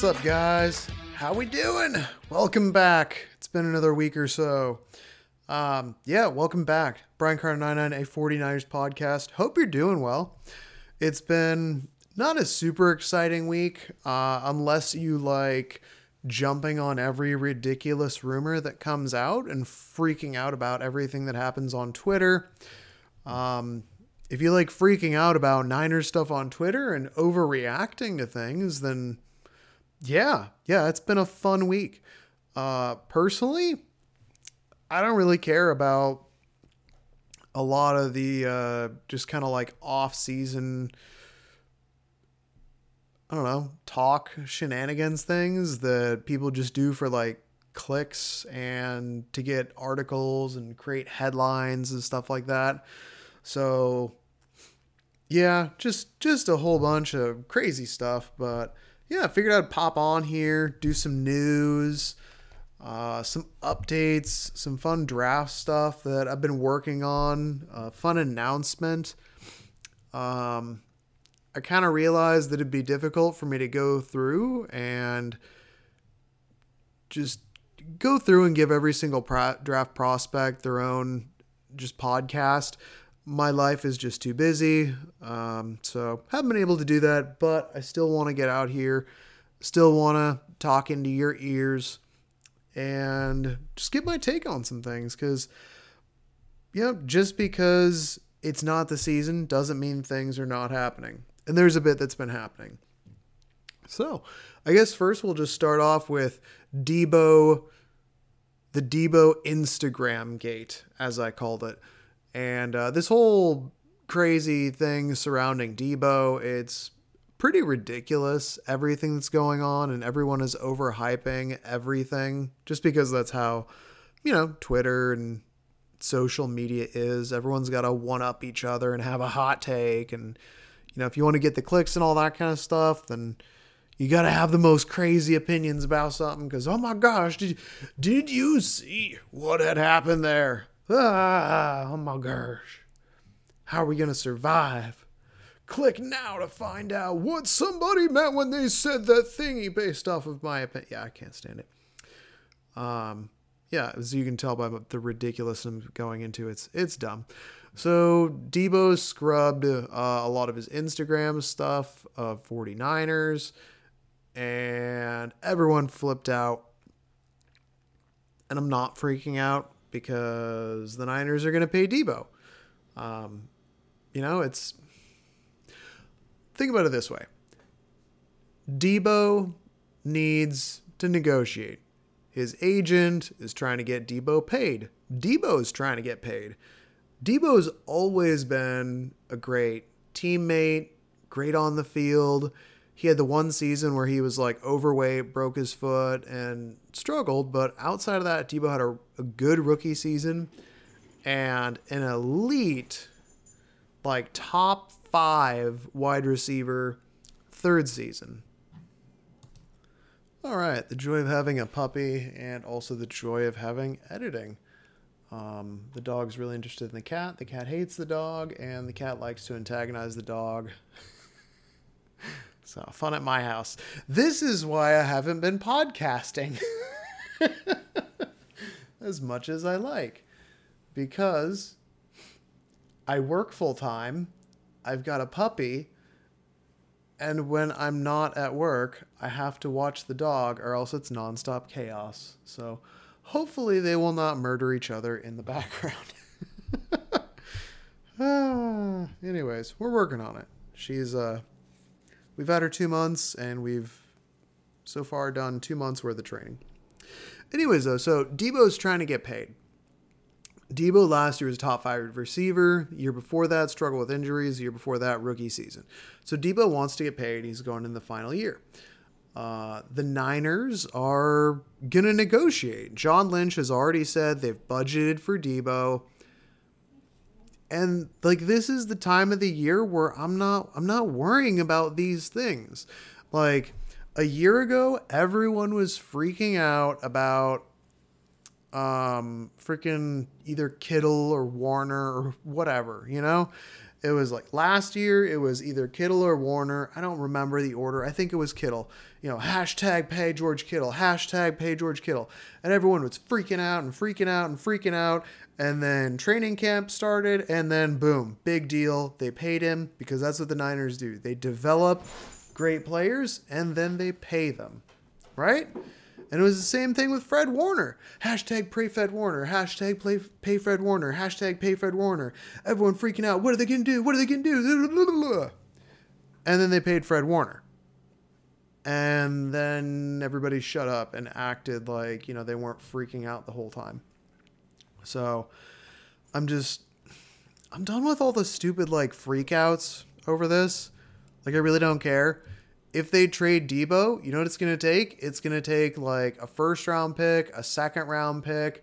What's up, guys? How we doing? Welcome back. It's been another week or so. Um, yeah, welcome back. Brian Carter 99, a 49ers podcast. Hope you're doing well. It's been not a super exciting week, uh, unless you like jumping on every ridiculous rumor that comes out and freaking out about everything that happens on Twitter. Um, if you like freaking out about Niners stuff on Twitter and overreacting to things, then yeah, yeah, it's been a fun week. Uh, personally, I don't really care about a lot of the uh, just kind of like off season. I don't know, talk shenanigans things that people just do for like clicks and to get articles and create headlines and stuff like that. So yeah, just just a whole bunch of crazy stuff, but yeah, I figured I'd pop on here, do some news, uh, some updates, some fun draft stuff that I've been working on, a fun announcement. Um, I kind of realized that it'd be difficult for me to go through and just go through and give every single pro- draft prospect their own just podcast. My life is just too busy, um, so haven't been able to do that. But I still want to get out here, still want to talk into your ears, and just get my take on some things. Because, you know, just because it's not the season doesn't mean things are not happening and there's a bit that's been happening. So, I guess first we'll just start off with Deebo, the Deebo Instagram gate, as I called it. And uh, this whole crazy thing surrounding Deebo, it's pretty ridiculous, everything that's going on, and everyone is overhyping everything just because that's how, you know, Twitter and social media is. Everyone's got to one up each other and have a hot take and you know, if you want to get the clicks and all that kind of stuff, then you got to have the most crazy opinions about something because, oh my gosh, did, did you see what had happened there? Ah, oh my gosh. How are we going to survive? Click now to find out what somebody meant when they said that thingy based off of my opinion. Yeah, I can't stand it. Um, yeah, as you can tell by the ridiculousness I'm going into, it's it's dumb. So Deebo scrubbed uh, a lot of his Instagram stuff of 49ers, and everyone flipped out. And I'm not freaking out because the Niners are going to pay Deebo. Um, you know, it's. Think about it this way Deebo needs to negotiate. His agent is trying to get Deebo paid. Deebo is trying to get paid. Deebo's always been a great teammate, great on the field. He had the one season where he was like overweight, broke his foot, and struggled. But outside of that, Deebo had a, a good rookie season and an elite, like top five wide receiver third season. All right, the joy of having a puppy and also the joy of having editing. Um, the dog's really interested in the cat. The cat hates the dog, and the cat likes to antagonize the dog. so, fun at my house. This is why I haven't been podcasting as much as I like. Because I work full time, I've got a puppy, and when I'm not at work, I have to watch the dog, or else it's nonstop chaos. So, Hopefully, they will not murder each other in the background. ah, anyways, we're working on it. She's uh, we've had her two months, and we've so far done two months worth of training. Anyways, though, so Deebo's trying to get paid. Deebo last year was a top five receiver. Year before that, struggled with injuries. Year before that, rookie season. So Deebo wants to get paid. He's going in the final year. Uh, the Niners are going to negotiate. John Lynch has already said they've budgeted for Deebo. And like this is the time of the year where I'm not I'm not worrying about these things. Like a year ago everyone was freaking out about um freaking either Kittle or Warner or whatever, you know? It was like last year, it was either Kittle or Warner. I don't remember the order. I think it was Kittle. You know, hashtag pay George Kittle, hashtag pay George Kittle. And everyone was freaking out and freaking out and freaking out. And then training camp started, and then boom, big deal. They paid him because that's what the Niners do. They develop great players and then they pay them, right? And it was the same thing with Fred Warner. Hashtag pray Fred Warner. Hashtag play, pay Fred Warner. Hashtag pay Fred Warner. Everyone freaking out. What are they going to do? What are they going to do? And then they paid Fred Warner. And then everybody shut up and acted like, you know, they weren't freaking out the whole time. So I'm just, I'm done with all the stupid, like, freakouts over this. Like, I really don't care if they trade Deebo, you know what it's going to take? It's going to take like a first round pick, a second round pick,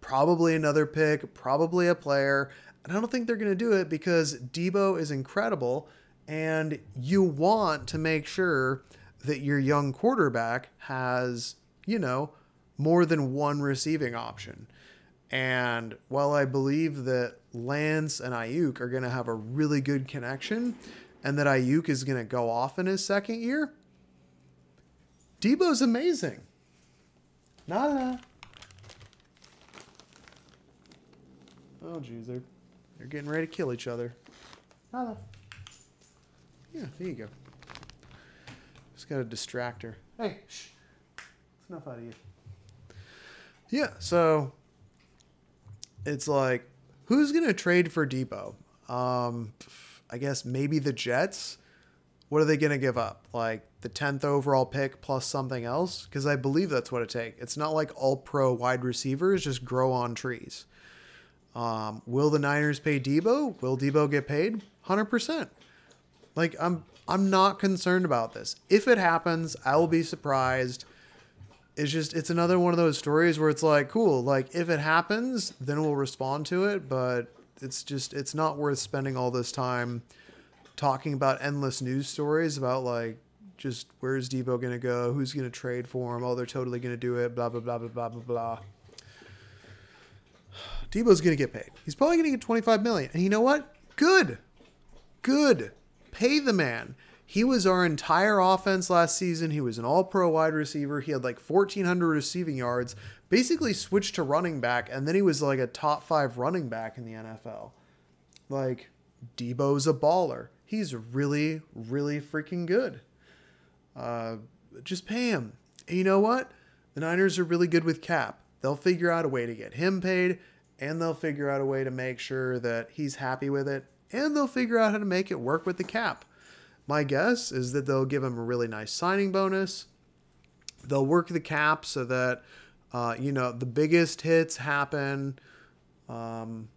probably another pick, probably a player. And I don't think they're going to do it because Deebo is incredible and you want to make sure that your young quarterback has, you know, more than one receiving option. And while I believe that Lance and Aiyuk are going to have a really good connection, and that Aiyuk is going to go off in his second year, Deebo's amazing. Nada. Oh, jeez, they're, they're getting ready to kill each other. Nada. Yeah, there you go. Just got a distractor. Hey, shh. It's enough out of you. Yeah, so it's like, who's going to trade for Deebo? Um, I guess maybe the Jets. What are they going to give up? Like the 10th overall pick plus something else? Because I believe that's what it takes. It's not like all pro wide receivers just grow on trees. Um, will the Niners pay Deebo? Will Deebo get paid? 100%. Like I'm I'm not concerned about this. If it happens, I will be surprised. It's just it's another one of those stories where it's like, cool, like if it happens, then we'll respond to it, but it's just it's not worth spending all this time talking about endless news stories about like just where's Deebo gonna go, who's gonna trade for him, oh they're totally gonna do it, blah blah blah blah blah blah blah. Deebo's gonna get paid. He's probably gonna get twenty five million, and you know what? Good, good. Pay the man. He was our entire offense last season. He was an all pro wide receiver. He had like 1,400 receiving yards, basically switched to running back, and then he was like a top five running back in the NFL. Like, Deebo's a baller. He's really, really freaking good. Uh, just pay him. And you know what? The Niners are really good with cap. They'll figure out a way to get him paid, and they'll figure out a way to make sure that he's happy with it, and they'll figure out how to make it work with the cap. My guess is that they'll give him a really nice signing bonus. They'll work the cap so that, uh, you know, the biggest hits happen um,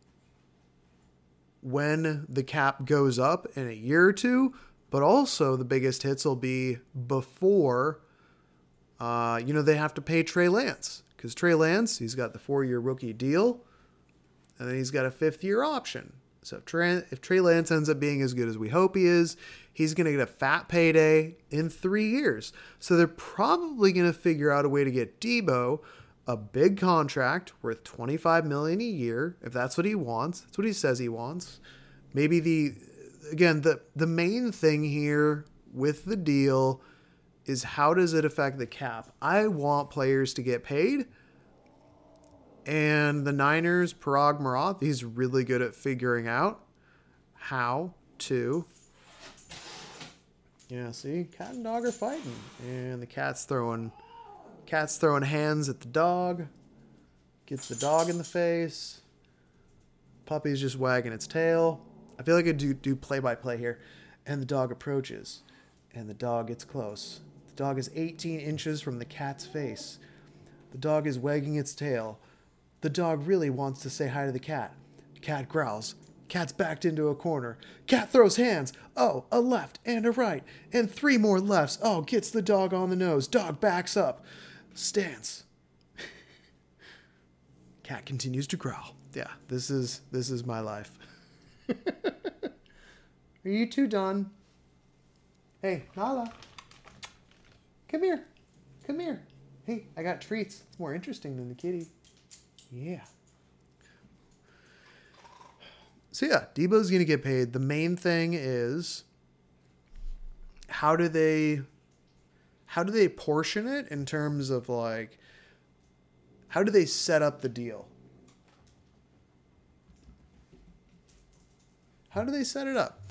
when the cap goes up in a year or two, but also the biggest hits will be before, uh, you know, they have to pay Trey Lance. Because Trey Lance, he's got the four year rookie deal, and then he's got a fifth year option. So if Trey, if Trey Lance ends up being as good as we hope he is, he's going to get a fat payday in three years. So they're probably going to figure out a way to get Deebo a big contract worth 25 million a year if that's what he wants. That's what he says he wants. Maybe the again the the main thing here with the deal is how does it affect the cap? I want players to get paid. And the Niners, Paraag Marathe, he's really good at figuring out how to yeah, see, cat and dog are fighting, and the cat's throwing, cat's throwing hands at the dog, gets the dog in the face. Puppy's just wagging its tail. I feel like I do do play by play here, and the dog approaches, and the dog gets close. The dog is 18 inches from the cat's face. The dog is wagging its tail. The dog really wants to say hi to the cat. Cat growls. Cat's backed into a corner. Cat throws hands. Oh, a left and a right. And three more lefts. Oh, gets the dog on the nose. Dog backs up. Stance. Cat continues to growl. Yeah, this is this is my life. Are you two done? Hey, Nala. Come here. Come here. Hey, I got treats. It's more interesting than the kitty. Yeah. so yeah, Deebo's to get paid. The main thing is how do they how do they portion it in terms of like how do they set up the deal? How do they set it up?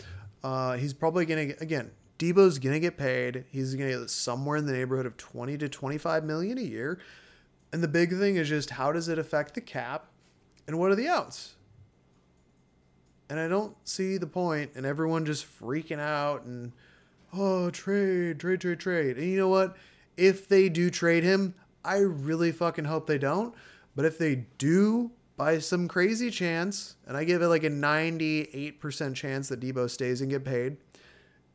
Uh, he's probably going to again. Deebo's to get paid. He's to get somewhere in the neighborhood of 20 to 25 million a year. And the big thing is just how does it affect the cap and what are the outs? And I don't see the point in everyone just freaking out and, oh, trade, trade, trade, trade. And you know what? If they do trade him, I really fucking hope they don't. But if they do, by some crazy chance, and I give it like a 98% chance that Deebo stays and get paid,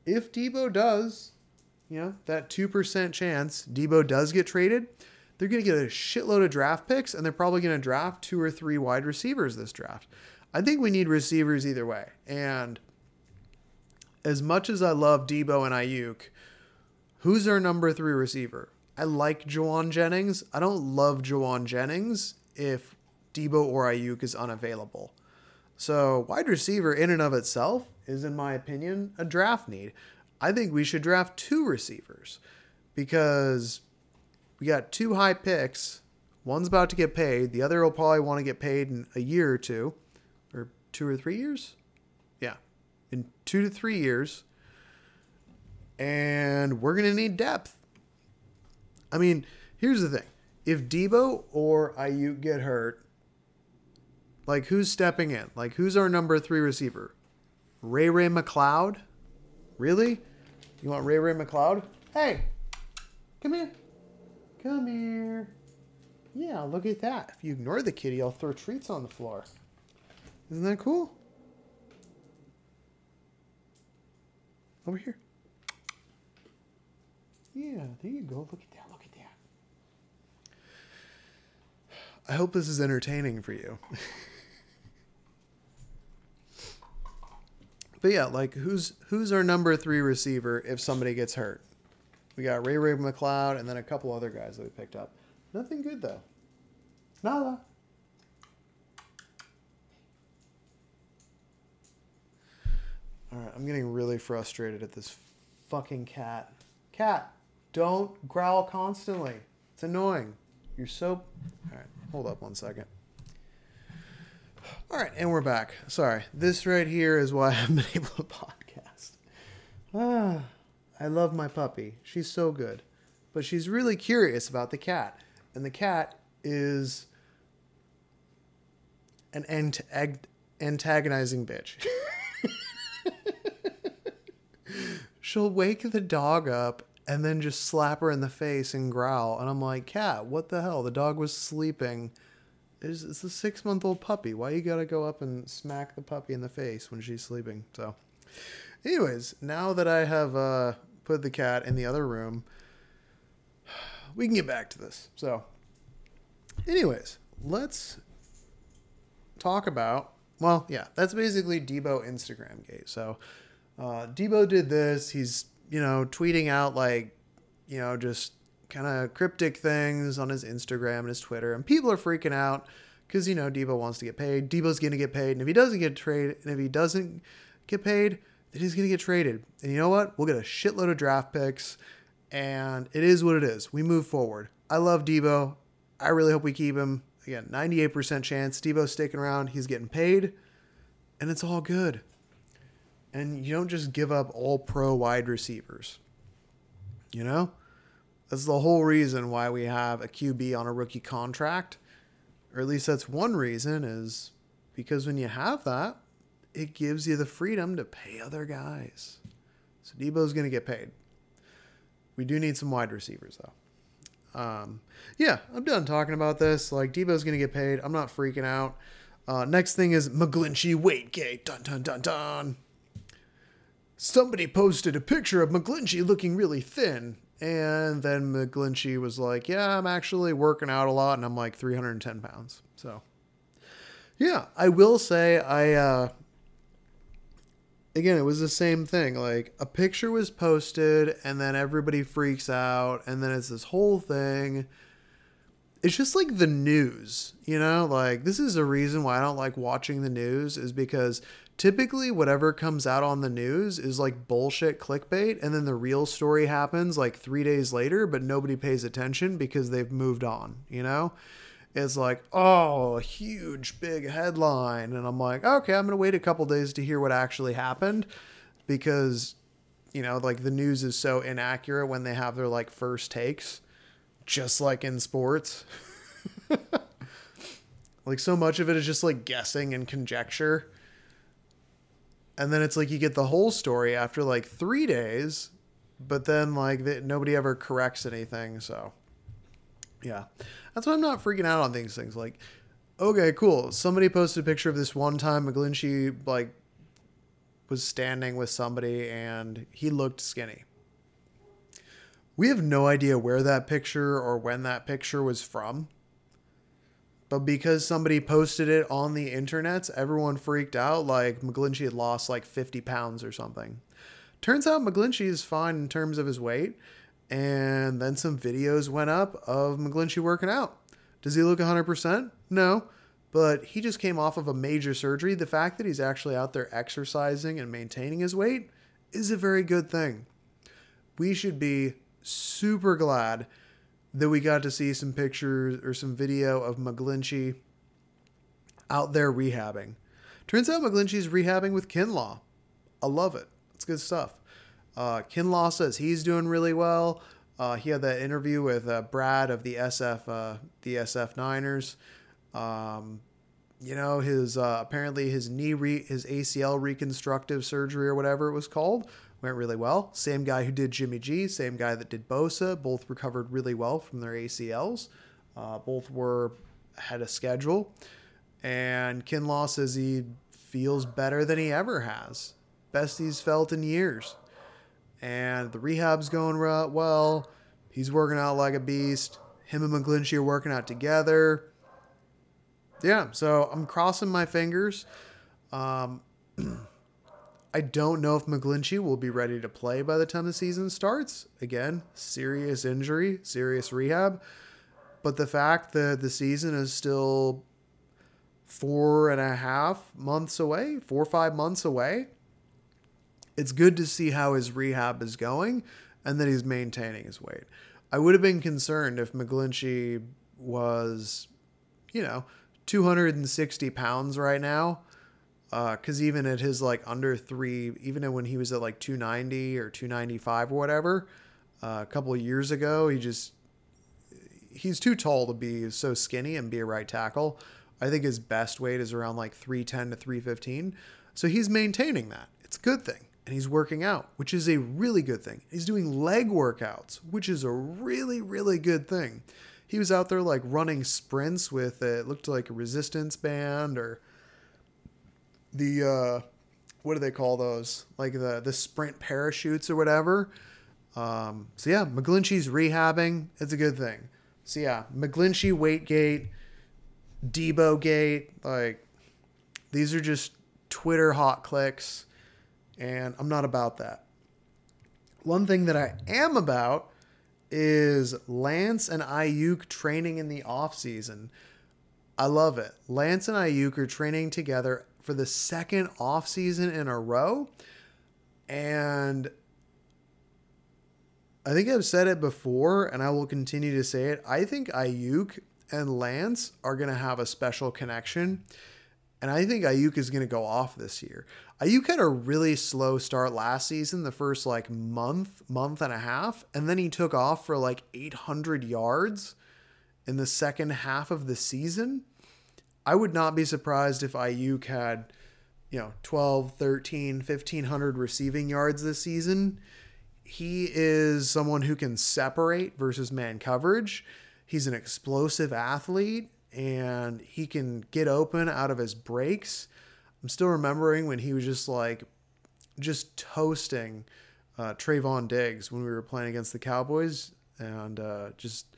if Deebo does, you know, that 2% chance Deebo does get traded, they're going to get a shitload of draft picks and they're probably going to draft two or three wide receivers this draft. I think we need receivers either way. And as much as I love Deebo and Aiyuk, who's our number three receiver? I like Jauan Jennings. I don't love Jauan Jennings if Deebo or Aiyuk is unavailable. So, wide receiver in and of itself is, in my opinion, a draft need. I think we should draft two receivers because we got two high picks. One's about to get paid. The other will probably want to get paid in a year or two or two or three years. Yeah, in two to three years. And we're going to need depth. I mean, here's the thing if Deebo or Aiyuk get hurt, like who's stepping in? Like who's our number three receiver? Ray Ray McCloud? Really? You want Ray Ray McCloud? Hey, come here. Come here. Yeah, look at that. If you ignore the kitty, I'll throw treats on the floor. Isn't that cool? Over here. Yeah, there you go. Look at that. Look at that. I hope this is entertaining for you. but yeah, like who's who's our number three receiver if somebody gets hurt? We got Ray Ray McCloud and then a couple other guys that we picked up. Nothing good though. Nada. All right, I'm getting really frustrated at this fucking cat. Cat, don't growl constantly. It's annoying. You're so. All right, hold up one second. All right, and we're back. Sorry, this right here is why I haven't been able to podcast. Ah, I love my puppy. She's so good, but she's really curious about the cat, and the cat is an antagonizing bitch. she'll wake the dog up and then just slap her in the face and growl. And I'm like, cat, what the hell? The dog was sleeping. It's, it's a six month old puppy. Why you gotta go up and smack the puppy in the face when she's sleeping? So, anyways, now that I have uh, put the cat in the other room, we can get back to this. So, anyways, let's talk about. Well, yeah, that's basically Deebo Instagram gate. So, uh, Deebo did this. He's, you know, tweeting out like, you know, just kind of cryptic things on his Instagram and his Twitter. And people are freaking out because, you know, Deebo wants to get paid. Deebo's to get paid. And if he doesn't get traded, and if he doesn't get paid, he's going to get traded. And you know what? We'll get a shitload of draft picks. And it is what it is. We move forward. I love Deebo. I really hope we keep him. Again, 98% chance Deebo's sticking around. He's getting paid. And it's all good. And you don't just give up all pro wide receivers. You know? That's the whole reason why we have a QB on a rookie contract. Or at least that's one reason, is because when you have that, it gives you the freedom to pay other guys. So Deebo's going to get paid. We do need some wide receivers, though. Um, yeah, I'm done talking about this. Like, Deebo's going to get paid. I'm not freaking out. Uh, next thing is McGlinchey weight gate. Dun, dun, dun, dun somebody posted a picture of McGlinchey looking really thin. And then McGlinchey was like, Yeah, I'm actually working out a lot and I'm like 310 pounds. So, yeah, I will say, I, uh, again, it was the same thing. Like, a picture was posted and then everybody freaks out and then it's this whole thing. it's just like the news, you know? Like this is a reason why I don't like watching the news is because typically whatever comes out on the news is like bullshit clickbait and then the real story happens like 3 days later but nobody pays attention because they've moved on, you know? It's like, oh, a huge big headline and I'm like, okay, I'm going to wait a couple days to hear what actually happened because you know, like the news is so inaccurate when they have their like first takes just like in sports. like so much of it is just like guessing and conjecture. And then it's like you get the whole story after like 3 days, but then like they, nobody ever corrects anything, so yeah. That's why I'm not freaking out on these things like okay, cool. Somebody posted a picture of this one time McGlinchey like was standing with somebody and he looked skinny. We have no idea where that picture or when that picture was from. But because somebody posted it on the internet, everyone freaked out like McGlinchey had lost like 50 pounds or something. Turns out McGlinchey is fine in terms of his weight. And then some videos went up of McGlinchey working out. Does he look 100%? No. But he just came off of a major surgery. The fact that he's actually out there exercising and maintaining his weight is a very good thing. We should be super glad that we got to see some pictures or some video of McGlinchey out there rehabbing. Turns out McGlinchey's rehabbing with Kinlaw. I love it. It's good stuff. Uh, Kinlaw says he's doing really well. Uh, he had that interview with uh, Brad of the SF, uh, the SF Niners. Um, you know, his uh, apparently his knee, re- his ACL reconstructive surgery or whatever it was called went really well. Same guy who did Jimmy G, same guy that did Bosa, both recovered really well from their ACLs. Uh, both were had a schedule, and Kinlaw says he feels better than he ever has, best he's felt in years, and the rehab's going well. He's working out like a beast. Him and McGlinchey are working out together. Yeah, so I'm crossing my fingers. Um, I don't know if McGlinchey will be ready to play by the time the season starts. Again, serious injury, serious rehab. But the fact that the season is still four and a half months away, four or five months away, it's good to see how his rehab is going and that he's maintaining his weight. I would have been concerned if McGlinchey was, you know, 260 pounds right now because uh, even at his like under three, even when he was at like 290 or 295 or whatever, uh, a couple of years ago, he just he's too tall to be so skinny and be a right tackle. I think his best weight is around like 310 to 315. So he's maintaining that. It's a good thing. And he's working out, which is a really good thing. He's doing leg workouts, which is a really, really good thing. He was out there like running sprints with it looked like a resistance band or the uh, what do they call those? Like the the sprint parachutes or whatever. Um, so yeah, McGlinchey's rehabbing. It's a good thing. So yeah, McGlinchey weight gate, Deebo gate, like these are just Twitter hot clicks, and I'm not about that. One thing that I am about is Lance and Aiyuk training in the off season. I love it. Lance and Aiyuk are training together for the second off season in a row. And I think I've said it before and I will continue to say it. I think Aiyuk and Lance are going to have a special connection. And I think Aiyuk is going to go off this year. Aiyuk had a really slow start last season, the first like month, month and a half, and then he took off for like 800 yards in the second half of the season. I would not be surprised if Aiyuk had, you know, 12, 13, 1500 receiving yards this season. He is someone who can separate versus man coverage. He's an explosive athlete and he can get open out of his breaks. I'm still remembering when he was just like, just toasting uh, Trevon Diggs when we were playing against the Cowboys. And uh, just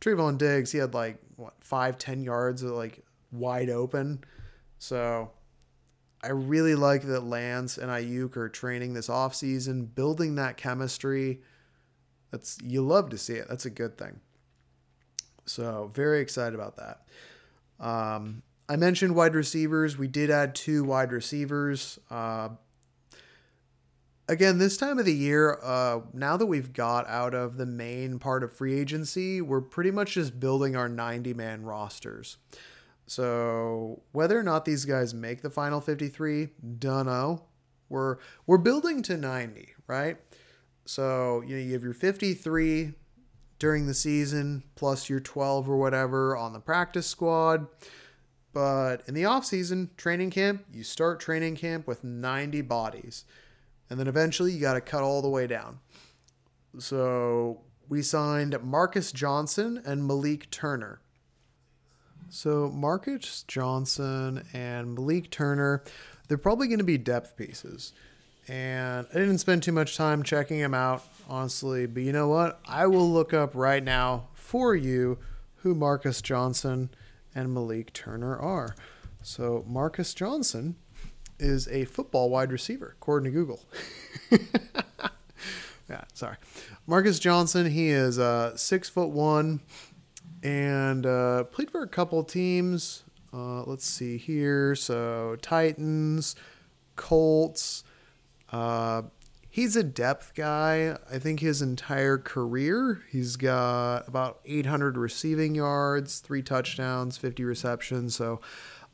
Trevon Diggs, he had like, what, five, ten yards of like wide open. So I really like that Lance and Aiyuk are training this offseason, building that chemistry. That's you love to see it. That's a good thing. So very excited about that. Um, I mentioned wide receivers. We did add two wide receivers. Uh, again, this time of the year, uh, now that we've got out of the main part of free agency, we're pretty much just building our 90 man rosters. So whether or not these guys make the final 53, dunno. We're we're building to 90, right? So you know you have your 53 during the season plus your 12 or whatever on the practice squad. But in the off season, training camp, you start training camp with 90 bodies. And then eventually you got to cut all the way down. So we signed Marcus Johnson and Malik Turner. So Marcus Johnson and Malik Turner, they're probably going to be depth pieces. And I didn't spend too much time checking them out, honestly. But you know what? I will look up right now for you who Marcus Johnson and Malik Turner are. So Marcus Johnson is a football wide receiver, according to Google. yeah, sorry. Marcus Johnson, he is uh, six foot one and uh, played for a couple teams. Uh, let's see here. So Titans, Colts. He's a depth guy. I think his entire career, he's got about 800 receiving yards, three touchdowns, 50 receptions. So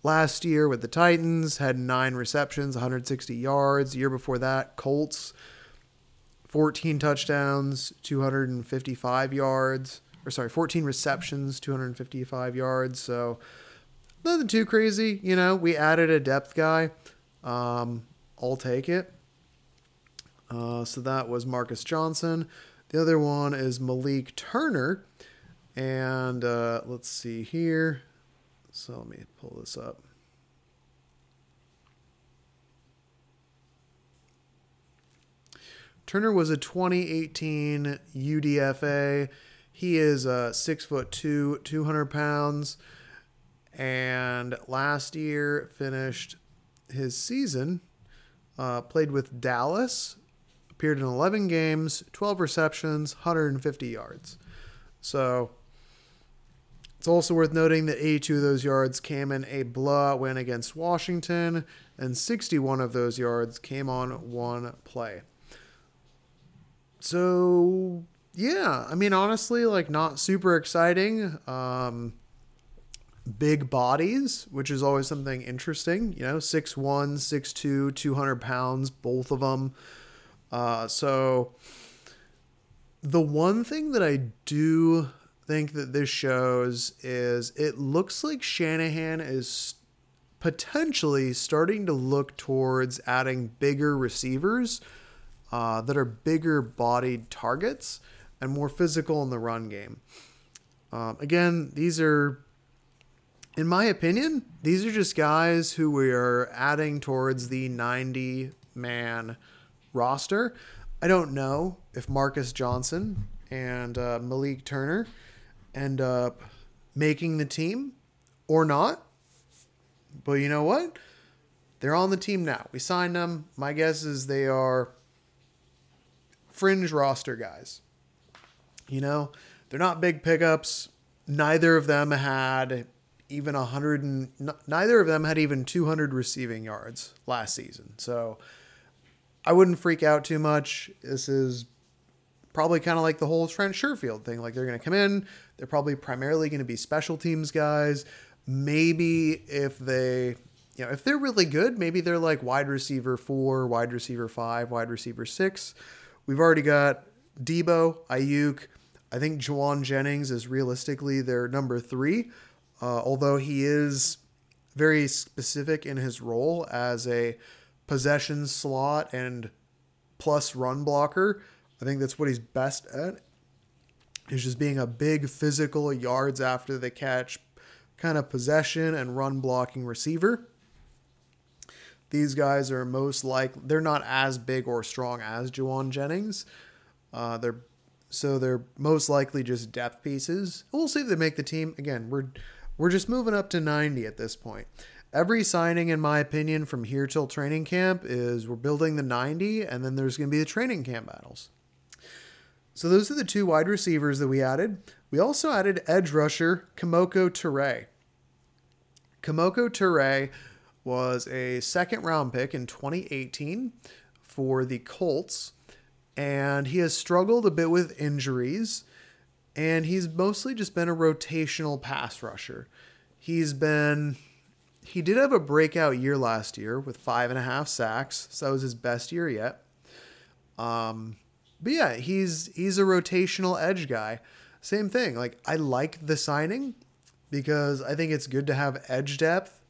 last year with the Titans, had nine receptions, 160 yards. Year before that, Colts, 14 touchdowns, 255 yards. Or sorry, 14 receptions, 255 yards. So nothing too crazy. You know, we added a depth guy. Um, I'll take it. Uh, so that was Marcus Johnson. The other one is Malik Turner. And uh, let's see here. So let me pull this up. Turner was a 2018 UDFA. He is a six foot two, 200 pounds, and last year finished his season. Uh, played with Dallas, appeared in 11 games, 12 receptions, 150 yards. So it's also worth noting that 82 of those yards came in a blowout win against Washington, and 61 of those yards came on one play. So, yeah, I mean, honestly, like, not super exciting. Um, big bodies, which is always something interesting. You know, 6'1, 6'2, 200 pounds, both of them. Uh, so, the one thing that I do think that this shows is it looks like Shanahan is potentially starting to look towards adding bigger receivers uh, that are bigger bodied targets and more physical in the run game. Um, again, these are, in my opinion, these are just guys who we are adding towards the 90 man roster. I don't know if Marcus Johnson and uh, Malik Turner end up making the team or not. But you know what? They're on the team now. We signed them. My guess is they are fringe roster guys. You know, they're not big pickups. Neither of them had even 100 and neither of them had even 200 receiving yards last season. So I wouldn't freak out too much. This is probably kind of like the whole Trent Sherfield thing. Like they're going to come in, they're probably primarily going to be special teams guys. Maybe if they, you know, if they're really good, maybe they're like wide receiver four, wide receiver five, wide receiver six. We've already got Deebo, Aiyuk. I think Jauan Jennings is realistically their number three, uh, although he is very specific in his role as a possession slot and plus run blocker. I think that's what he's best at. Is just being a big physical yards after the catch kind of possession and run blocking receiver. These guys are most like they're not as big or strong as Jauan Jennings. Uh, they're so they're most likely just depth pieces. We'll see if they make the team. Again, we're we're just moving up to 90 at this point. Every signing, in my opinion, from here till training camp is we're building the 90, and then there's going to be the training camp battles. So those are the two wide receivers that we added. We also added edge rusher Kemoko Turay. Kemoko Turay was a second round pick in 2018 for the Colts, and he has struggled a bit with injuries, and he's mostly just been a rotational pass rusher. He's been he did have a breakout year last year with five and a half sacks, so that was his best year yet. Um, but yeah, he's he's a rotational edge guy. Same thing. Like I like the signing because I think it's good to have edge depth.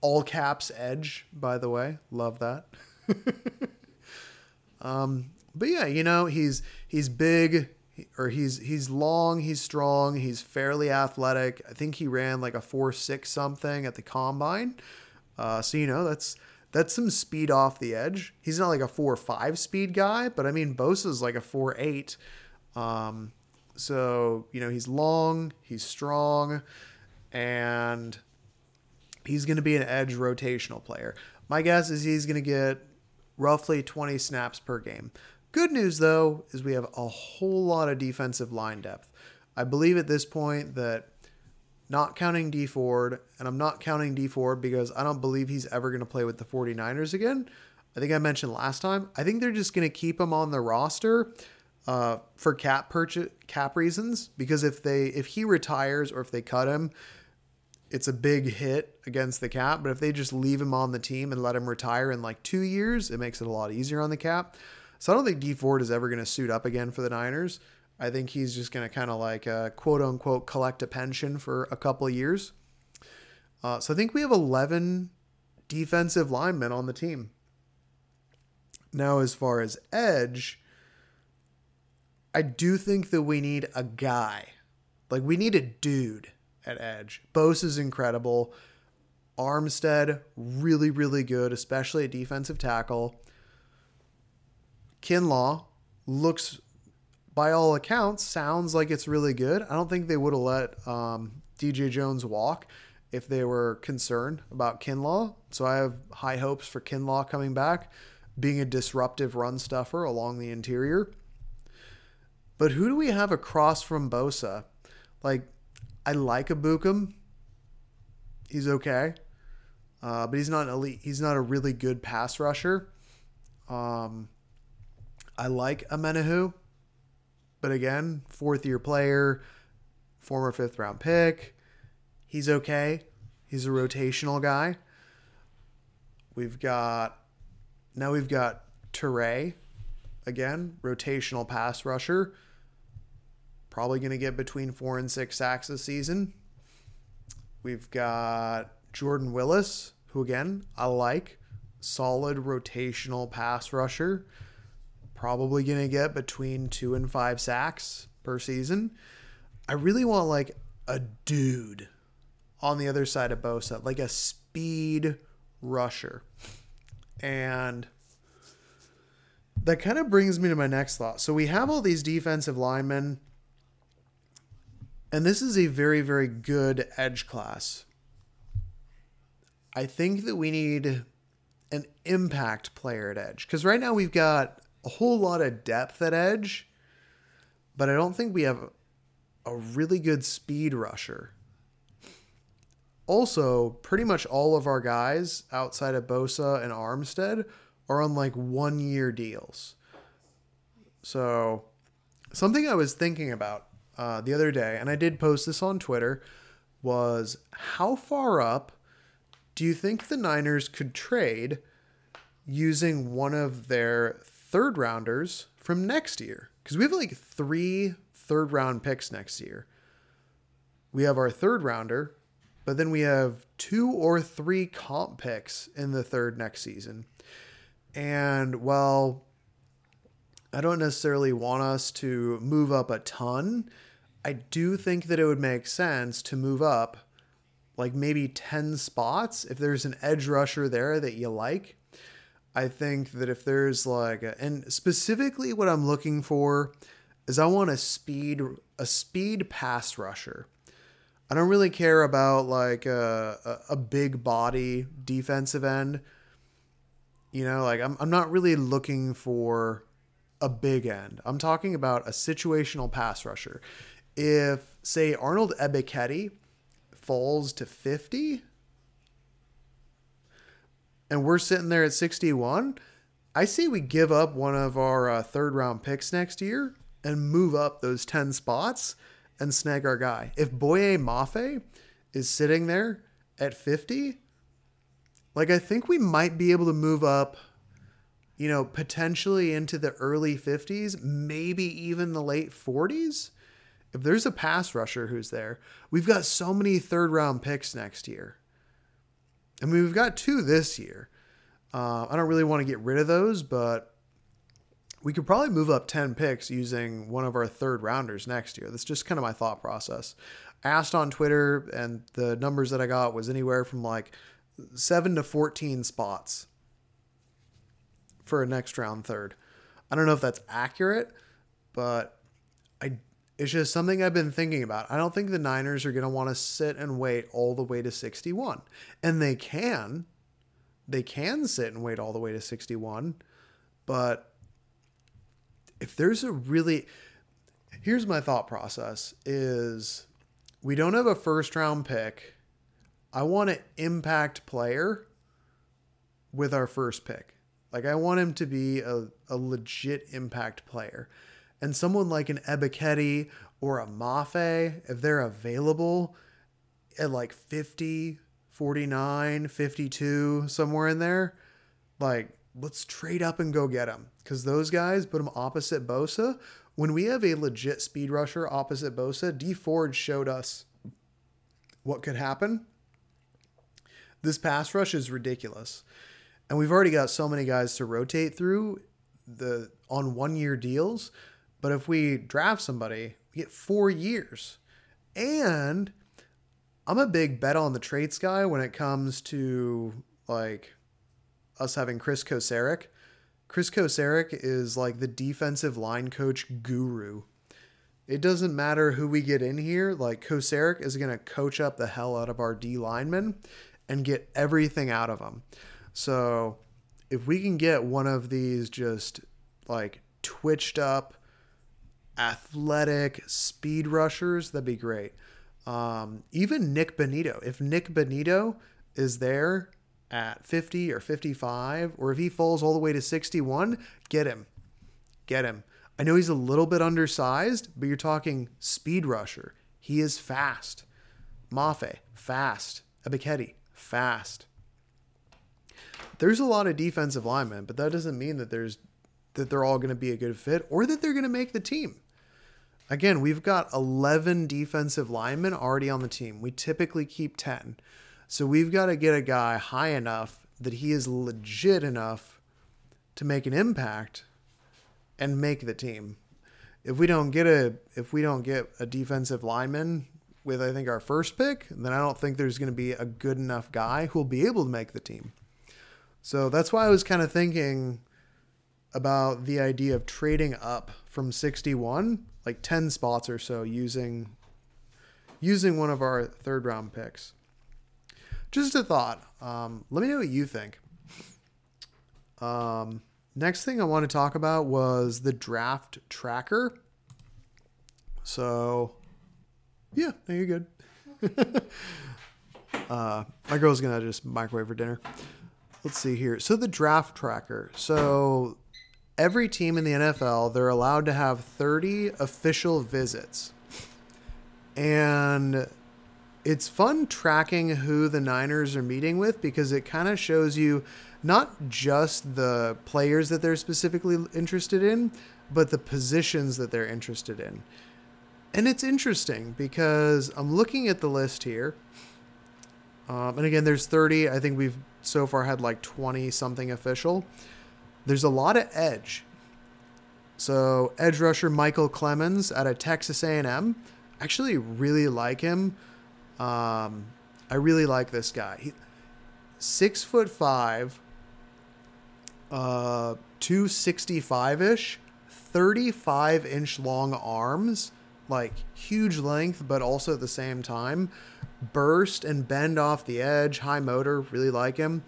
All caps edge, by the way. Love that. um, but yeah, you know, he's he's big or he's he's long, he's strong, he's fairly athletic. I think he ran like a four six something at the combine. Uh, so you know that's that's some speed off the edge. He's not like a four five speed guy, but I mean Bosa's like a four eight. Um, so you know he's long, he's strong, and he's going to be an edge rotational player. My guess is he's going to get roughly 20 snaps per game. Good news, though, is we have a whole lot of defensive line depth. I believe at this point that not counting Dee Ford, and I'm not counting Dee Ford because I don't believe he's ever going to play with the 49ers again. I think I mentioned last time. I think they're just going to keep him on the roster uh, for cap purchase cap reasons because if they if he retires or if they cut him, it's a big hit against the cap. But if they just leave him on the team and let him retire in like two years, it makes it a lot easier on the cap. So I don't think Dee Ford is ever going to suit up again for the Niners. I think he's just going to kind of like uh, quote unquote collect a pension for a couple years. Uh, so I think we have 11 defensive linemen on the team. Now, as far as edge, I do think that we need a guy. Like, we need a dude at edge. Bosa is incredible. Armstead, really, really good, especially at defensive tackle. Kinlaw looks, by all accounts, sounds like it's really good. I don't think they would have let um, DJ Jones walk if they were concerned about Kinlaw. So I have high hopes for Kinlaw coming back, being a disruptive run stuffer along the interior. But who do we have across from Bosa? Like, I like Ebukam. He's okay. Uh, but he's not elite. He's not a really good pass rusher. Um, I like Omenihu, but again, fourth year player, former fifth round pick. He's okay. He's a rotational guy. We've got now we've got Turay, again, rotational pass rusher. Probably going to get between four and six sacks this season. We've got Jordan Willis, who again I like, solid rotational pass rusher probably going to get between two and five sacks per season. I really want like a dude on the other side of Bosa, like a speed rusher. And that kind of brings me to my next thought. So we have all these defensive linemen, and this is a very, very good edge class. I think that we need an impact player at edge because right now we've got a whole lot of depth at edge, but I don't think we have a really good speed rusher. Also, pretty much all of our guys outside of Bosa and Armstead are on like one year deals. So, something I was thinking about uh, the other day, and I did post this on Twitter, was how far up do you think the Niners could trade using one of their third rounders from next year because we have like three third round picks next year. We have our third rounder, but then we have two or three comp picks in the third next season. And while I don't necessarily want us to move up a ton, I do think that it would make sense to move up like maybe 10 spots if there's an edge rusher there that you like I think that if there's like, a, and specifically what I'm looking for is I want a speed, a speed pass rusher. I don't really care about like a, a, big body defensive end. You know, like I'm, I'm not really looking for a big end. I'm talking about a situational pass rusher. if say Arnold Ebiketie falls to 50 and we're sitting there at 61, I say we give up one of our uh, third round picks next year and move up those 10 spots and snag our guy. If Boye Mafe is sitting there at 50, like I think we might be able to move up, you know, potentially into the early 50s, maybe even the late 40s. If there's a pass rusher who's there, we've got so many third round picks next year. I mean, we've got two this year. Uh, I don't really want to get rid of those, but we could probably move up 10 picks using one of our third rounders next year. That's just kind of my thought process. Asked on Twitter, and the numbers that I got was anywhere from like 7 to 14 spots for a next round third. I don't know if that's accurate, but I it's just something I've been thinking about. I don't think the Niners are going to want to sit and wait all the way to 61. And they can. They can sit and wait all the way to 61, but if there's a really here's my thought process is we don't have a first round pick. I want an impact player with our first pick. Like I want him to be a, a legit impact player. And someone like an Ebiketie or a Mafe, if they're available at like 50, 49, 52, somewhere in there, like let's trade up and go get them. Because those guys put them opposite Bosa. When we have a legit speed rusher opposite Bosa, Dee Ford showed us what could happen. This pass rush is ridiculous. And we've already got so many guys to rotate through the on one year deals. But if we draft somebody, we get four years. And I'm a big bet on the traits guy when it comes to like us having Chris Kocurek. Chris Kocurek is like the defensive line coach guru. It doesn't matter who we get in here. Like Kocurek is going to coach up the hell out of our D linemen and get everything out of them. So if we can get one of these just like twitched up, athletic speed rushers, that'd be great. Um, even Nick Bonitto. If Nick Bonitto is there at 50 or 55, or if he falls all the way to 61, get him. Get him. I know he's a little bit undersized, but you're talking speed rusher. He is fast. Mafe, fast. Ebiketie, fast. There's a lot of defensive linemen, but that doesn't mean that there's that they're all going to be a good fit or that they're going to make the team. Again, we've got 11 defensive linemen already on the team. We typically keep 10. So we've got to get a guy high enough that he is legit enough to make an impact and make the team. If we don't get a if we don't get a defensive lineman with I think our first pick, then I don't think there's going to be a good enough guy who'll be able to make the team. So that's why I was kind of thinking about the idea of trading up from 61, like 10 spots or so using using one of our third round picks just a thought. Um, let me know what you think. Um, next thing I want to talk about was the draft tracker. So, yeah, no, you're good. uh, my girl's gonna just microwave for dinner. Let's see here. So the draft tracker. So every team in the NFL they're allowed to have 30 official visits, and it's fun tracking who the Niners are meeting with because it kind of shows you not just the players that they're specifically interested in, but the positions that they're interested in. And it's interesting because I'm looking at the list here. Um, and again, there's 30. I think we've so far had like 20 something official. There's a lot of edge. So edge rusher Michael Clemons out of Texas A&M. Actually, really like him. Um, I really like this guy. He, six foot five, uh, two sixty five ish, thirty five inch long arms, like huge length, but also at the same time, burst and bend off the edge, high motor. Really like him.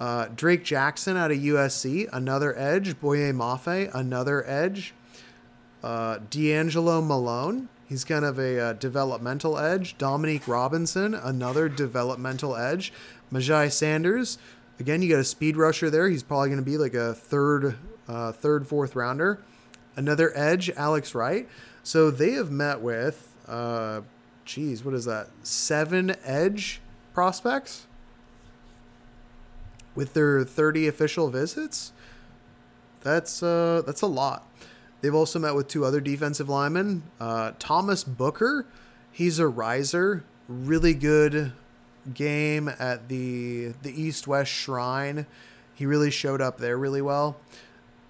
Uh, Drake Jackson out of USC, another edge. Boye Mafe, another edge. Uh, D'Angelo Malone, He's kind of a uh, developmental edge. Dominique Robinson, another developmental edge. Myjai Sanders, again, you got a speed rusher there. He's probably going to be like a third, uh, third, fourth rounder. Another edge, Alex Wright. So they have met with, uh, geez, what is that? Seven edge prospects with their 30 official visits. That's uh, that's a lot. They've also met with two other defensive linemen. Uh, Thomas Booker, he's a riser, really good game at the the East West Shrine. He really showed up there really well,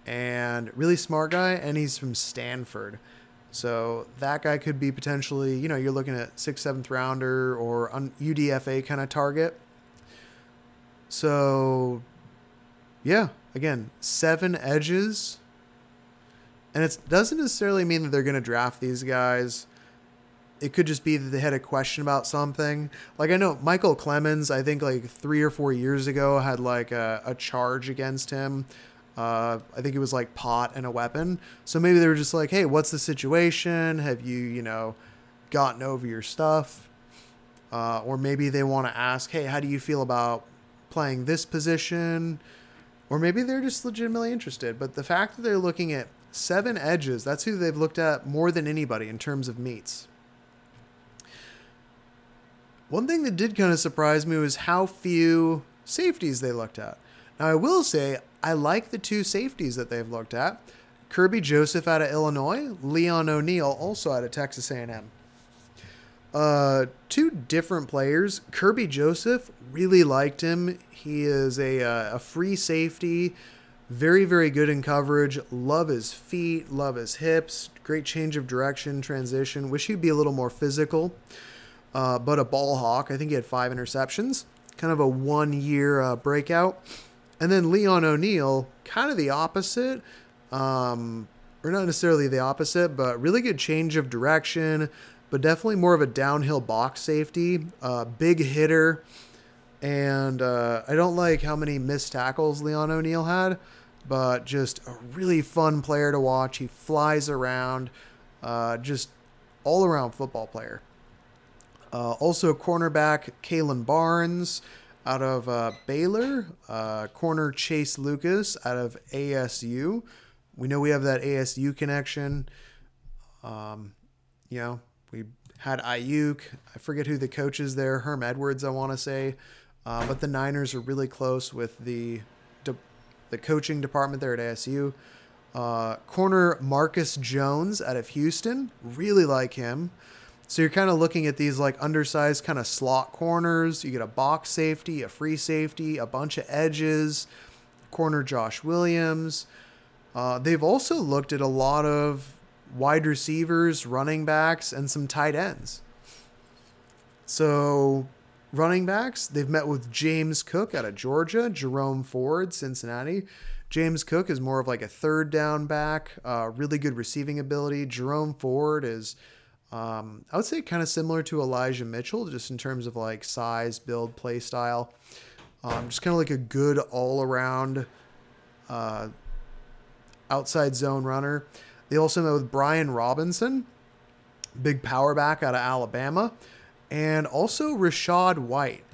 and really smart guy. And he's from Stanford, so that guy could be potentially you know you're looking at sixth seventh rounder or UDFA kind of target. So, yeah, again, seven edges and it doesn't necessarily mean that they're going to draft these guys. It could just be that they had a question about something. Like I know Michael Clemons, I think like three or four years ago had like a, a charge against him. Uh, I think it was like pot and a weapon. So maybe they were just like, hey, what's the situation? Have you, you know, gotten over your stuff? Uh, or maybe they want to ask, hey, how do you feel about playing this position? Or maybe they're just legitimately interested. But the fact that they're looking at Seven edges. That's who they've looked at more than anybody in terms of meets. One thing that did kind of surprise me was how few safeties they looked at. Now, I will say, I like the two safeties that they've looked at. Kerby Joseph out of Illinois, Leon O'Neal also out of Texas A&M. Uh, two different players. Kerby Joseph really liked him. He is a, uh, a free safety very, very good in coverage. Love his feet, love his hips. Great change of direction, transition. Wish he'd be a little more physical. Uh, but a ball hawk. I think he had five interceptions. Kind of a one year uh, breakout. And then Leon O'Neal, kind of the opposite. Um, or not necessarily the opposite, but really good change of direction, but definitely more of a downhill box safety. Uh, big hitter. And uh, I don't like how many missed tackles Leon O'Neal had but just a really fun player to watch. He flies around, uh, just all around football player. Uh, also, cornerback Kalon Barnes out of uh, Baylor, uh, corner Chase Lucas out of ASU. We know we have that ASU connection. Um, you know, we had Aiyuk. I forget who the coach is there. Herm Edwards, I want to say. Uh, but the Niners are really close with the the coaching department there at ASU. Uh, corner Marcus Jones out of Houston, really like him. So you're kind of looking at these like undersized kind of slot corners. You get a box safety, a free safety, a bunch of edges. Corner Josh Williams. Uh, they've also looked at a lot of wide receivers, running backs, and some tight ends. So running backs, they've met with James Cook out of Georgia, Jerome Ford, Cincinnati. James Cook is more of like a third down back, uh, really good receiving ability. Jerome Ford is, um, I would say, kind of similar to Elijah Mitchell, just in terms of like size, build, play style. Um, just kind of like a good all around uh, outside zone runner. They also met with Brian Robinson, big power back out of Alabama and also Rachaad White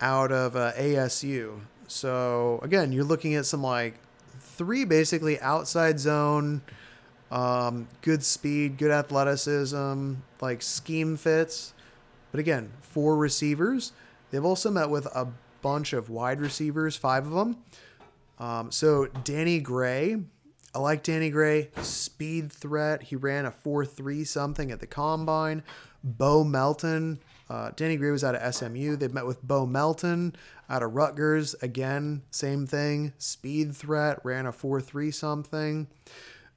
out of uh, ASU. So again, you're looking at some like three basically outside zone, um, good speed, good athleticism, like scheme fits. But again, four receivers. They've also met with a bunch of wide receivers, five of them. Um, so Danny Gray, I like Danny Gray, speed threat. He ran a 4 3 something at the combine. Bo Melton. Uh, Danny Gray was out of SMU. They've met with Bo Melton out of Rutgers. Again, same thing. Speed threat, ran a 4 3 something.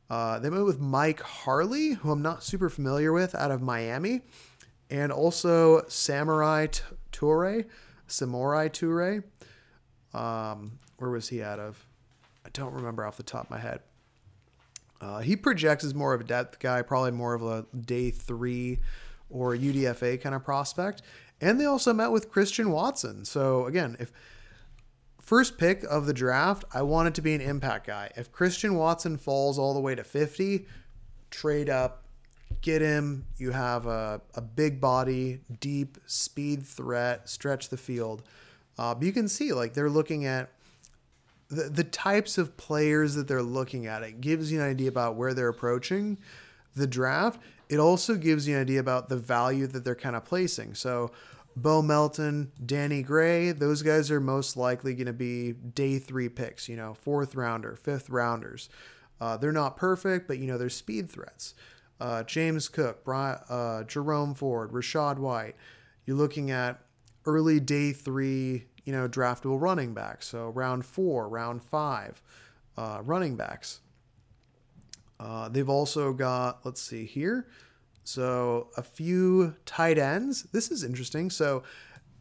Uh, they met with Mike Harley, who I'm not super familiar with, out of Miami. And also Samori Toure. Samori Toure. Um, where was he out of? I don't remember off the top of my head. Uh, he projects as more of a depth guy, probably more of a day three or UDFA kind of prospect. And they also met with Christian Watson. So again, if first pick of the draft, I want it to be an impact guy. If Christian Watson falls all the way to 50, trade up, get him. You have a, a big body, deep speed threat, stretch the field. Uh, but you can see like they're looking at the, the types of players that they're looking at. It gives you an idea about where they're approaching the draft. It also gives you an idea about the value that they're kind of placing. So, Bo Melton, Danny Gray, those guys are most likely going to be day three picks, you know, fourth rounder, fifth rounders. Uh, they're not perfect, but, you know, they're speed threats. Uh, James Cook, Brian, uh, Jerome Ford, Rachaad White. You're looking at early day three, you know, draftable running backs. So round four, round five, uh, running backs. Uh, they've also got, let's see here. So a few tight ends. This is interesting. So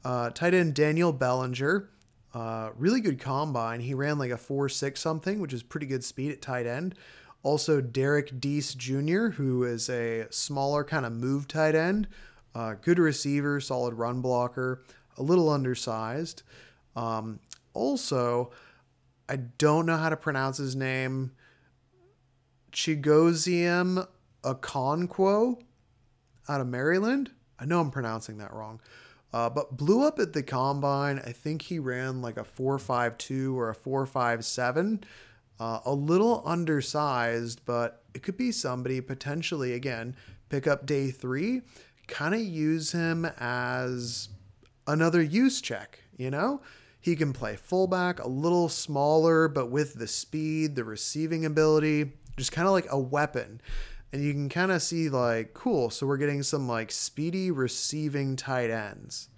uh, tight end Daniel Bellinger, uh, really good combine. He ran like a four six something, which is pretty good speed at tight end. Also Derrick Deese Jr., who is a smaller kind of move tight end, uh, good receiver, solid run blocker, a little undersized. Um, also, I don't know how to pronounce his name. Chigoziem Okonkwo out of Maryland. I know I'm pronouncing that wrong. Uh, but blew up at the combine. I think he ran like a 4.52 or a 4.57. Uh, a little undersized, but it could be somebody potentially, again, pick up day three, kind of use him as another Juszczyk, you know? He can play fullback, a little smaller, but with the speed, the receiving ability, just kind of like a weapon. And you can kind of see, like, cool, so we're getting some like speedy receiving tight ends.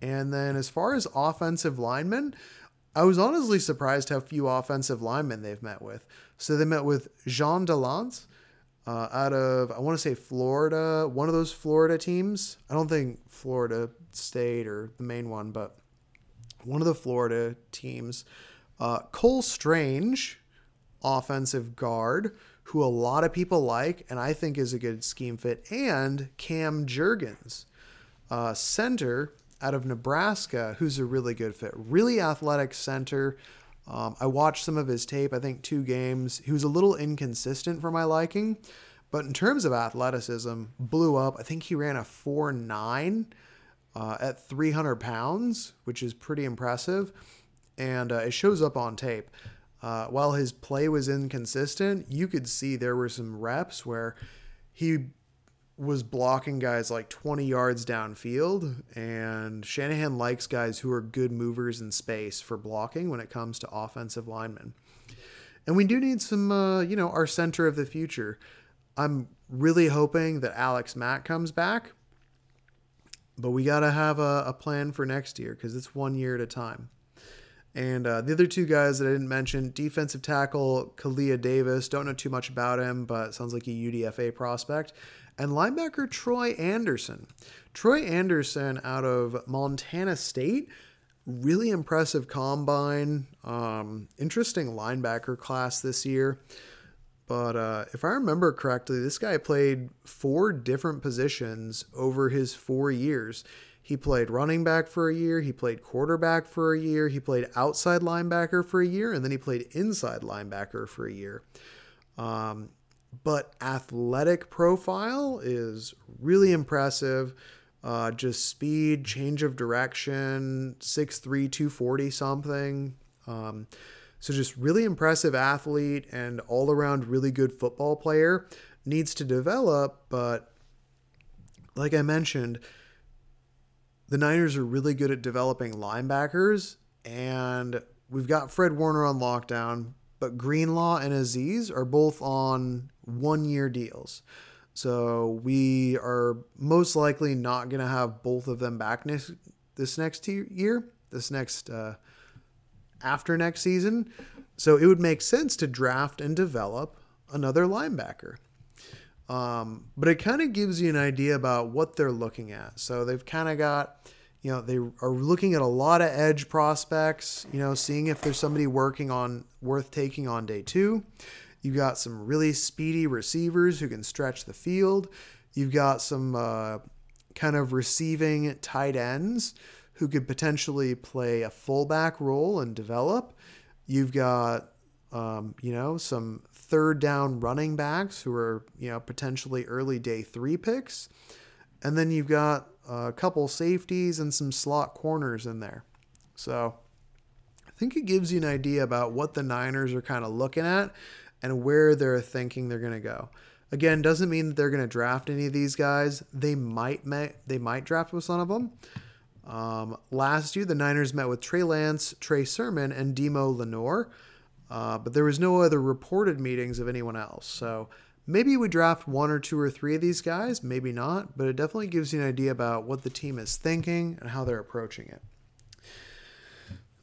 And then as far as offensive linemen, I was honestly surprised how few offensive linemen they've met with. So they met with Jean Delance uh, out of, I want to say Florida, one of those Florida teams. I don't think Florida State or the main one, but one of the Florida teams. Uh, Cole Strange, offensive guard, who a lot of people like and I think is a good scheme fit, and Cam Jurgens, uh, center out of Nebraska, who's a really good fit. Really athletic center. Um, I watched some of his tape, I think two games. He was a little inconsistent for my liking, but in terms of athleticism, blew up. I think he ran a 4 9 uh, at 300 pounds, which is pretty impressive. And uh, it shows up on tape. Uh, while his play was inconsistent, you could see there were some reps where he was blocking guys like 20 yards downfield. And Shanahan likes guys who are good movers in space for blocking when it comes to offensive linemen. And we do need some, uh, you know, our center of the future. I'm really hoping that Alex Mack comes back but we got to have a, a, plan for next year because it's one year at a time. And uh, the other two guys that I didn't mention defensive tackle Kalia Davis, don't know too much about him, but sounds like a UDFA prospect. And linebacker Troy Anderson. Troy Anderson out of Montana State, really impressive combine, um, interesting linebacker class this year. But uh, if I remember correctly, this guy played four different positions over his four years. He played running back for a year, he played quarterback for a year, he played outside linebacker for a year, and then he played inside linebacker for a year. Um, but athletic profile is really impressive. Uh, just speed, change of direction, 6'3, 240 something. Um, so just really impressive athlete and all around really good football player. Needs to develop, but like I mentioned, the Niners are really good at developing linebackers, and we've got Fred Warner on lockdown, but Greenlaw and Aziz are both on one year deals. So we are most likely not going to have both of them back next this next year, this next uh, after next season. So it would make sense to draft and develop another linebacker. Um, but it kind of gives you an idea about what they're looking at. So they've kind of got, you know, they are looking at a lot of edge prospects, you know, seeing if there's somebody working on worth taking on day two. You've got some really speedy receivers who can stretch the field. You've got some uh, kind of receiving tight ends who could potentially play a fullback role and develop. You've got um, you know, some third down running backs who are, you know, potentially early day three picks. And then you've got a couple safeties and some slot corners in there. So I think it gives you an idea about what the Niners are kind of looking at and where they're thinking they're going to go. Again, doesn't mean that they're going to draft any of these guys. They might they might draft with some of them. Um, last year, the Niners met with Trey Lance, Trey Sermon, and Demo Lenoir, uh, but there was no other reported meetings of anyone else. So maybe we draft one or two or three of these guys, maybe not, but it definitely gives you an idea about what the team is thinking and how they're approaching it.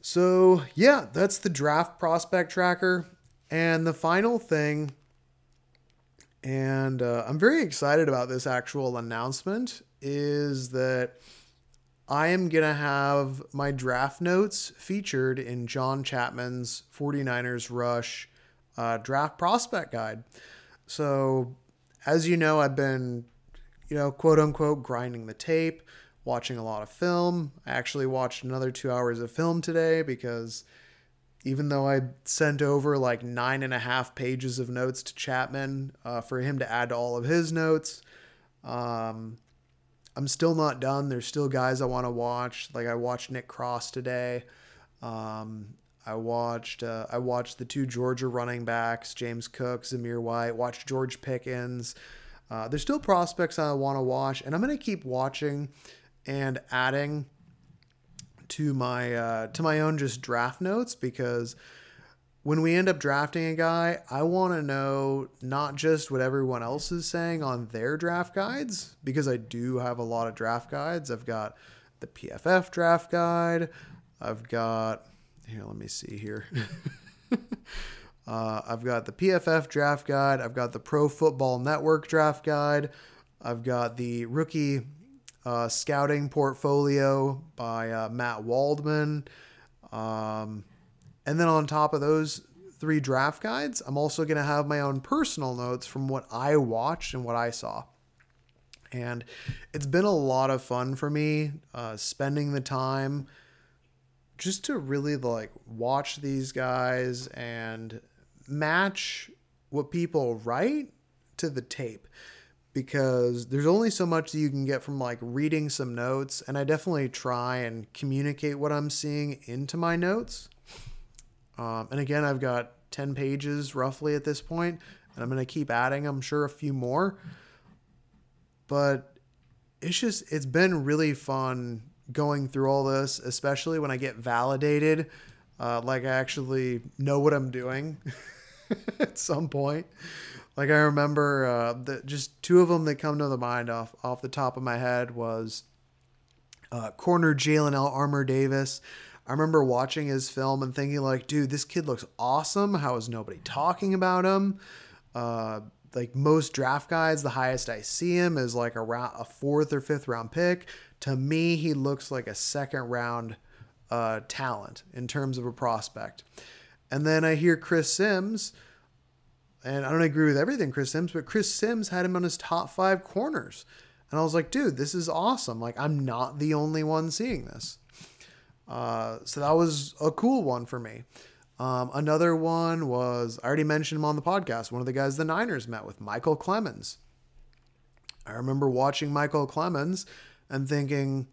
So, yeah, that's the draft prospect tracker. And the final thing, and uh, I'm very excited about this actual announcement, is that I am going to have my draft notes featured in John Chapman's 49ers Rush uh, draft prospect guide. So, as you know, I've been, you know, quote unquote, grinding the tape, watching a lot of film. I actually watched another two hours of film today because even though I sent over like nine and a half pages of notes to Chapman uh, for him to add to all of his notes, um, I'm still not done. There's still guys I want to watch. Like I watched Nick Cross today. Um, I watched uh, I watched the two Georgia running backs, James Cook, Zamir White. Watched George Pickens. Uh, there's still prospects I want to watch, and I'm gonna keep watching and adding to my uh, to my own just draft notes because when we end up drafting a guy, I want to know not just what everyone else is saying on their draft guides, because I do have a lot of draft guides. I've got the PFF draft guide. I've got, here, let me see here. uh, I've got the PFF draft guide. I've got the Pro Football Network draft guide. I've got the rookie uh, scouting portfolio by uh, Matt Waldman. Um, and then on top of those three draft guides, I'm also going to have my own personal notes from what I watched and what I saw. And it's been a lot of fun for me uh, spending the time just to really like watch these guys and match what people write to the tape because there's only so much that you can get from like reading some notes and I definitely try and communicate what I'm seeing into my notes um, and again, I've got 10 pages roughly at this point, and I'm going to keep adding, I'm sure, a few more. But it's just, it's been really fun going through all this, especially when I get validated. Uh, like I actually know what I'm doing at some point. Like I remember uh, the, just two of them that come to the mind off off the top of my head was uh, corner Jalyn Armour Davis. I remember watching his film and thinking like, dude, this kid looks awesome. How is nobody talking about him? Uh, like most draft guides, the highest I see him is like a a fourth or fifth round pick. To me, he looks like a second round uh, talent in terms of a prospect. And then I hear Chris Sims, and I don't agree with everything Chris Sims, but Chris Sims had him on his top five corners. And I was like, dude, this is awesome. Like, I'm not the only one seeing this. Uh, so that was a cool one for me. Um, another one was I already mentioned him on the podcast. One of the guys the Niners met with, Michael Clemons. I remember watching Michael Clemons and thinking,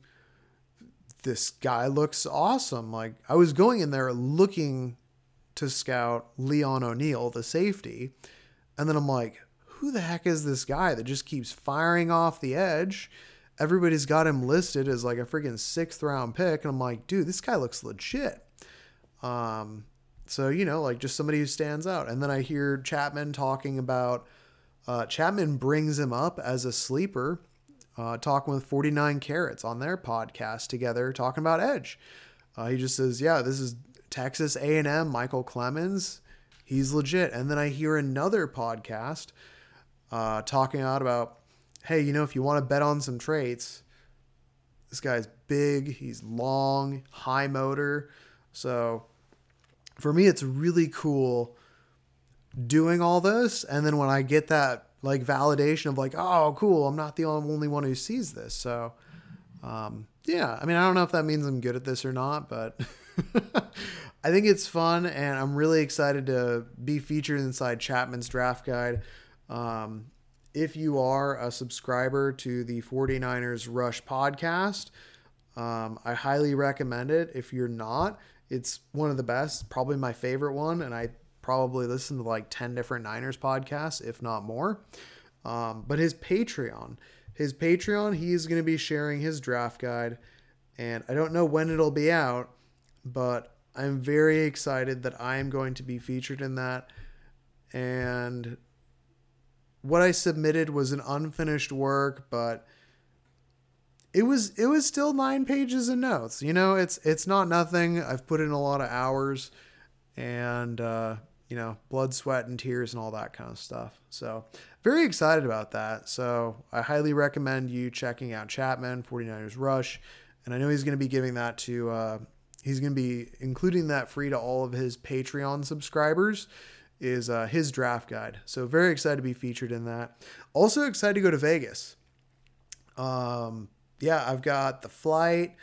this guy looks awesome. Like I was going in there looking to scout Leon O'Neal, the safety, and then I'm like, who the heck is this guy that just keeps firing off the edge? everybody's got him listed as like a freaking sixth round pick. And I'm like, dude, this guy looks legit. Um, so, you know, like just somebody who stands out. And then I hear Chapman talking about, uh, Chapman brings him up as a sleeper, uh, talking with 49 Carats on their podcast together, talking about Edge. Uh, he just says, yeah, this is Texas A&M, Michael Clemons, He's legit. And then I hear another podcast uh, talking out about hey, you know, if you want to bet on some traits, this guy's big, he's long, high motor. So for me, it's really cool doing all this. And then when I get that like validation of like, oh, cool, I'm not the only one who sees this. So, um, yeah, I mean, I don't know if that means I'm good at this or not, but I think it's fun, and I'm really excited to be featured inside Chapman's Draft Guide. Um, if you are a subscriber to the 49ers Rush podcast, um, I highly recommend it. If you're not, it's one of the best, probably my favorite one, and I probably listen to like 10 different Niners podcasts, if not more. Um, but his Patreon, his Patreon, he's going to be sharing his draft guide, and I don't know when it'll be out, but I'm very excited that I am going to be featured in that. And what I submitted was an unfinished work, but it was it was still nine pages of notes. You know, it's it's not nothing. I've put in a lot of hours, and uh, you know, blood, sweat, and tears, and all that kind of stuff. So very excited about that. So I highly recommend you checking out Chapman 49ers Rush, and I know he's going to be giving that to. Uh, he's going to be including that free to all of his Patreon subscribers is uh, his draft guide. So very excited to be featured in that. Also excited to go to Vegas. Um, yeah, I've got the flight.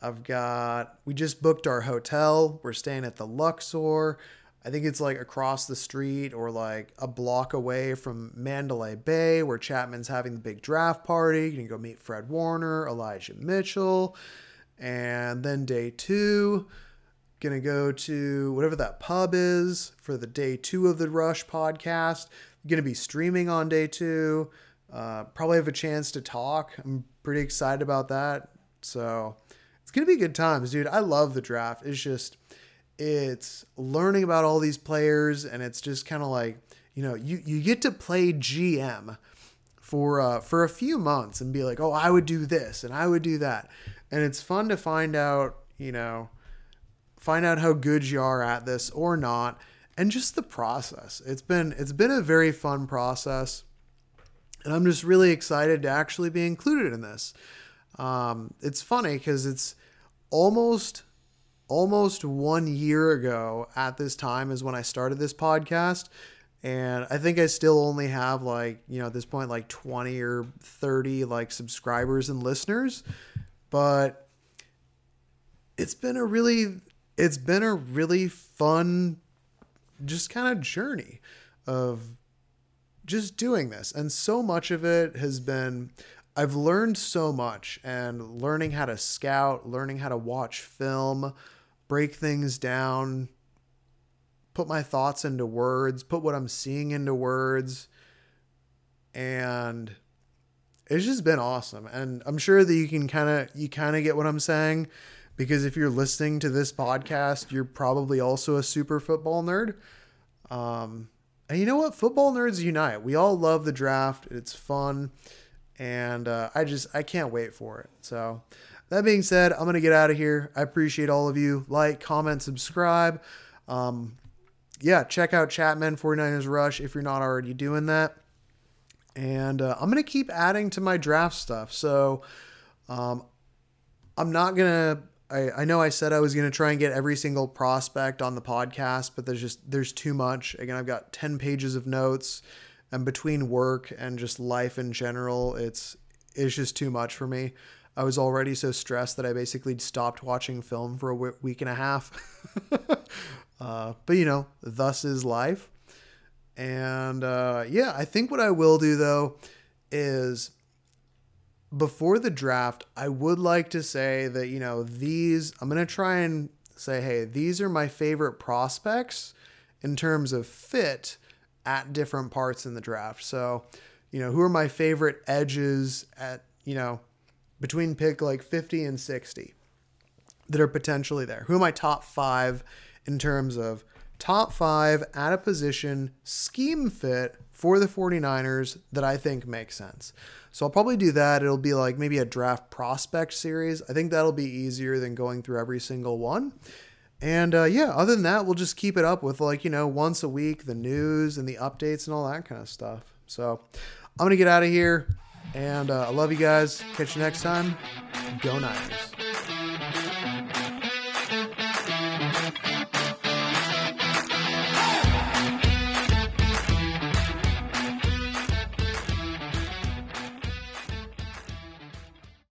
I've got we just booked our hotel. We're staying at the Luxor. I think it's like across the street or like a block away from Mandalay Bay, where Chapman's having the big draft party. You can go meet Fred Warner, Elijah Mitchell, and then day two, gonna go to whatever that pub is for the day two of the Rush podcast. gonna be streaming on day two. Uh, probably have a chance to talk. I'm pretty excited about that. So it's gonna be good times, dude. I love the draft. It's just it's learning about all these players, and it's just kind of like you know you you get to play GM for uh, for a few months and be like, oh, I would do this and I would do that, and it's fun to find out, you know, find out how good you are at this or not, and just the process. It's been it's been a very fun process. And I'm just really excited to actually be included in this. Um, it's funny because it's almost almost one year ago at this time is when I started this podcast. And I think I still only have like, you know, at this point, like 20 or 30 like subscribers and listeners. But it's been a really, it's been a really fun, just kind of journey of just doing this. And so much of it has been I've learned so much and learning how to scout, learning how to watch film, break things down, put my thoughts into words, put what I'm seeing into words. And it's just been awesome. And I'm sure that you can kind of you kind of get what I'm saying because if you're listening to this podcast, you're probably also a super football nerd. Um, and you know what? Football nerds unite. We all love the draft. It's fun. And uh, I just, I can't wait for it. So, that being said, I'm going to get out of here. I appreciate all of you. Like, comment, subscribe. Um, yeah, check out Chapman 49ers Rush if you're not already doing that. And uh, I'm to keep adding to my draft stuff. So, um, I'm not to I, I know I said I was to try and get every single prospect on the podcast, but there's just there's too much. Again, I've got 10 pages of notes and between work and just life in general, it's it's just too much for me. I was already so stressed that I basically stopped watching film for a week and a half. uh, but you know, thus is life. And uh, yeah, I think what I will do though is before the draft, I would like to say that, you know, these, I'm going to try and say, hey, these are my favorite prospects in terms of fit at different parts in the draft. So, you know, who are my favorite edges at, you know, between pick like 50 and 60 that are potentially there? Who are my top five in terms of top five at a position scheme fit for the 49ers that I think makes sense? So I'll probably do that. It'll be like maybe a draft prospect series. I think that'll be easier than going through every single one. And uh, yeah, other than that, we'll just keep it up with like, you know, once a week, the news and the updates and all that kind of stuff. So I'm going to get out of here. And uh, I love you guys. Catch you next time. Go Niners.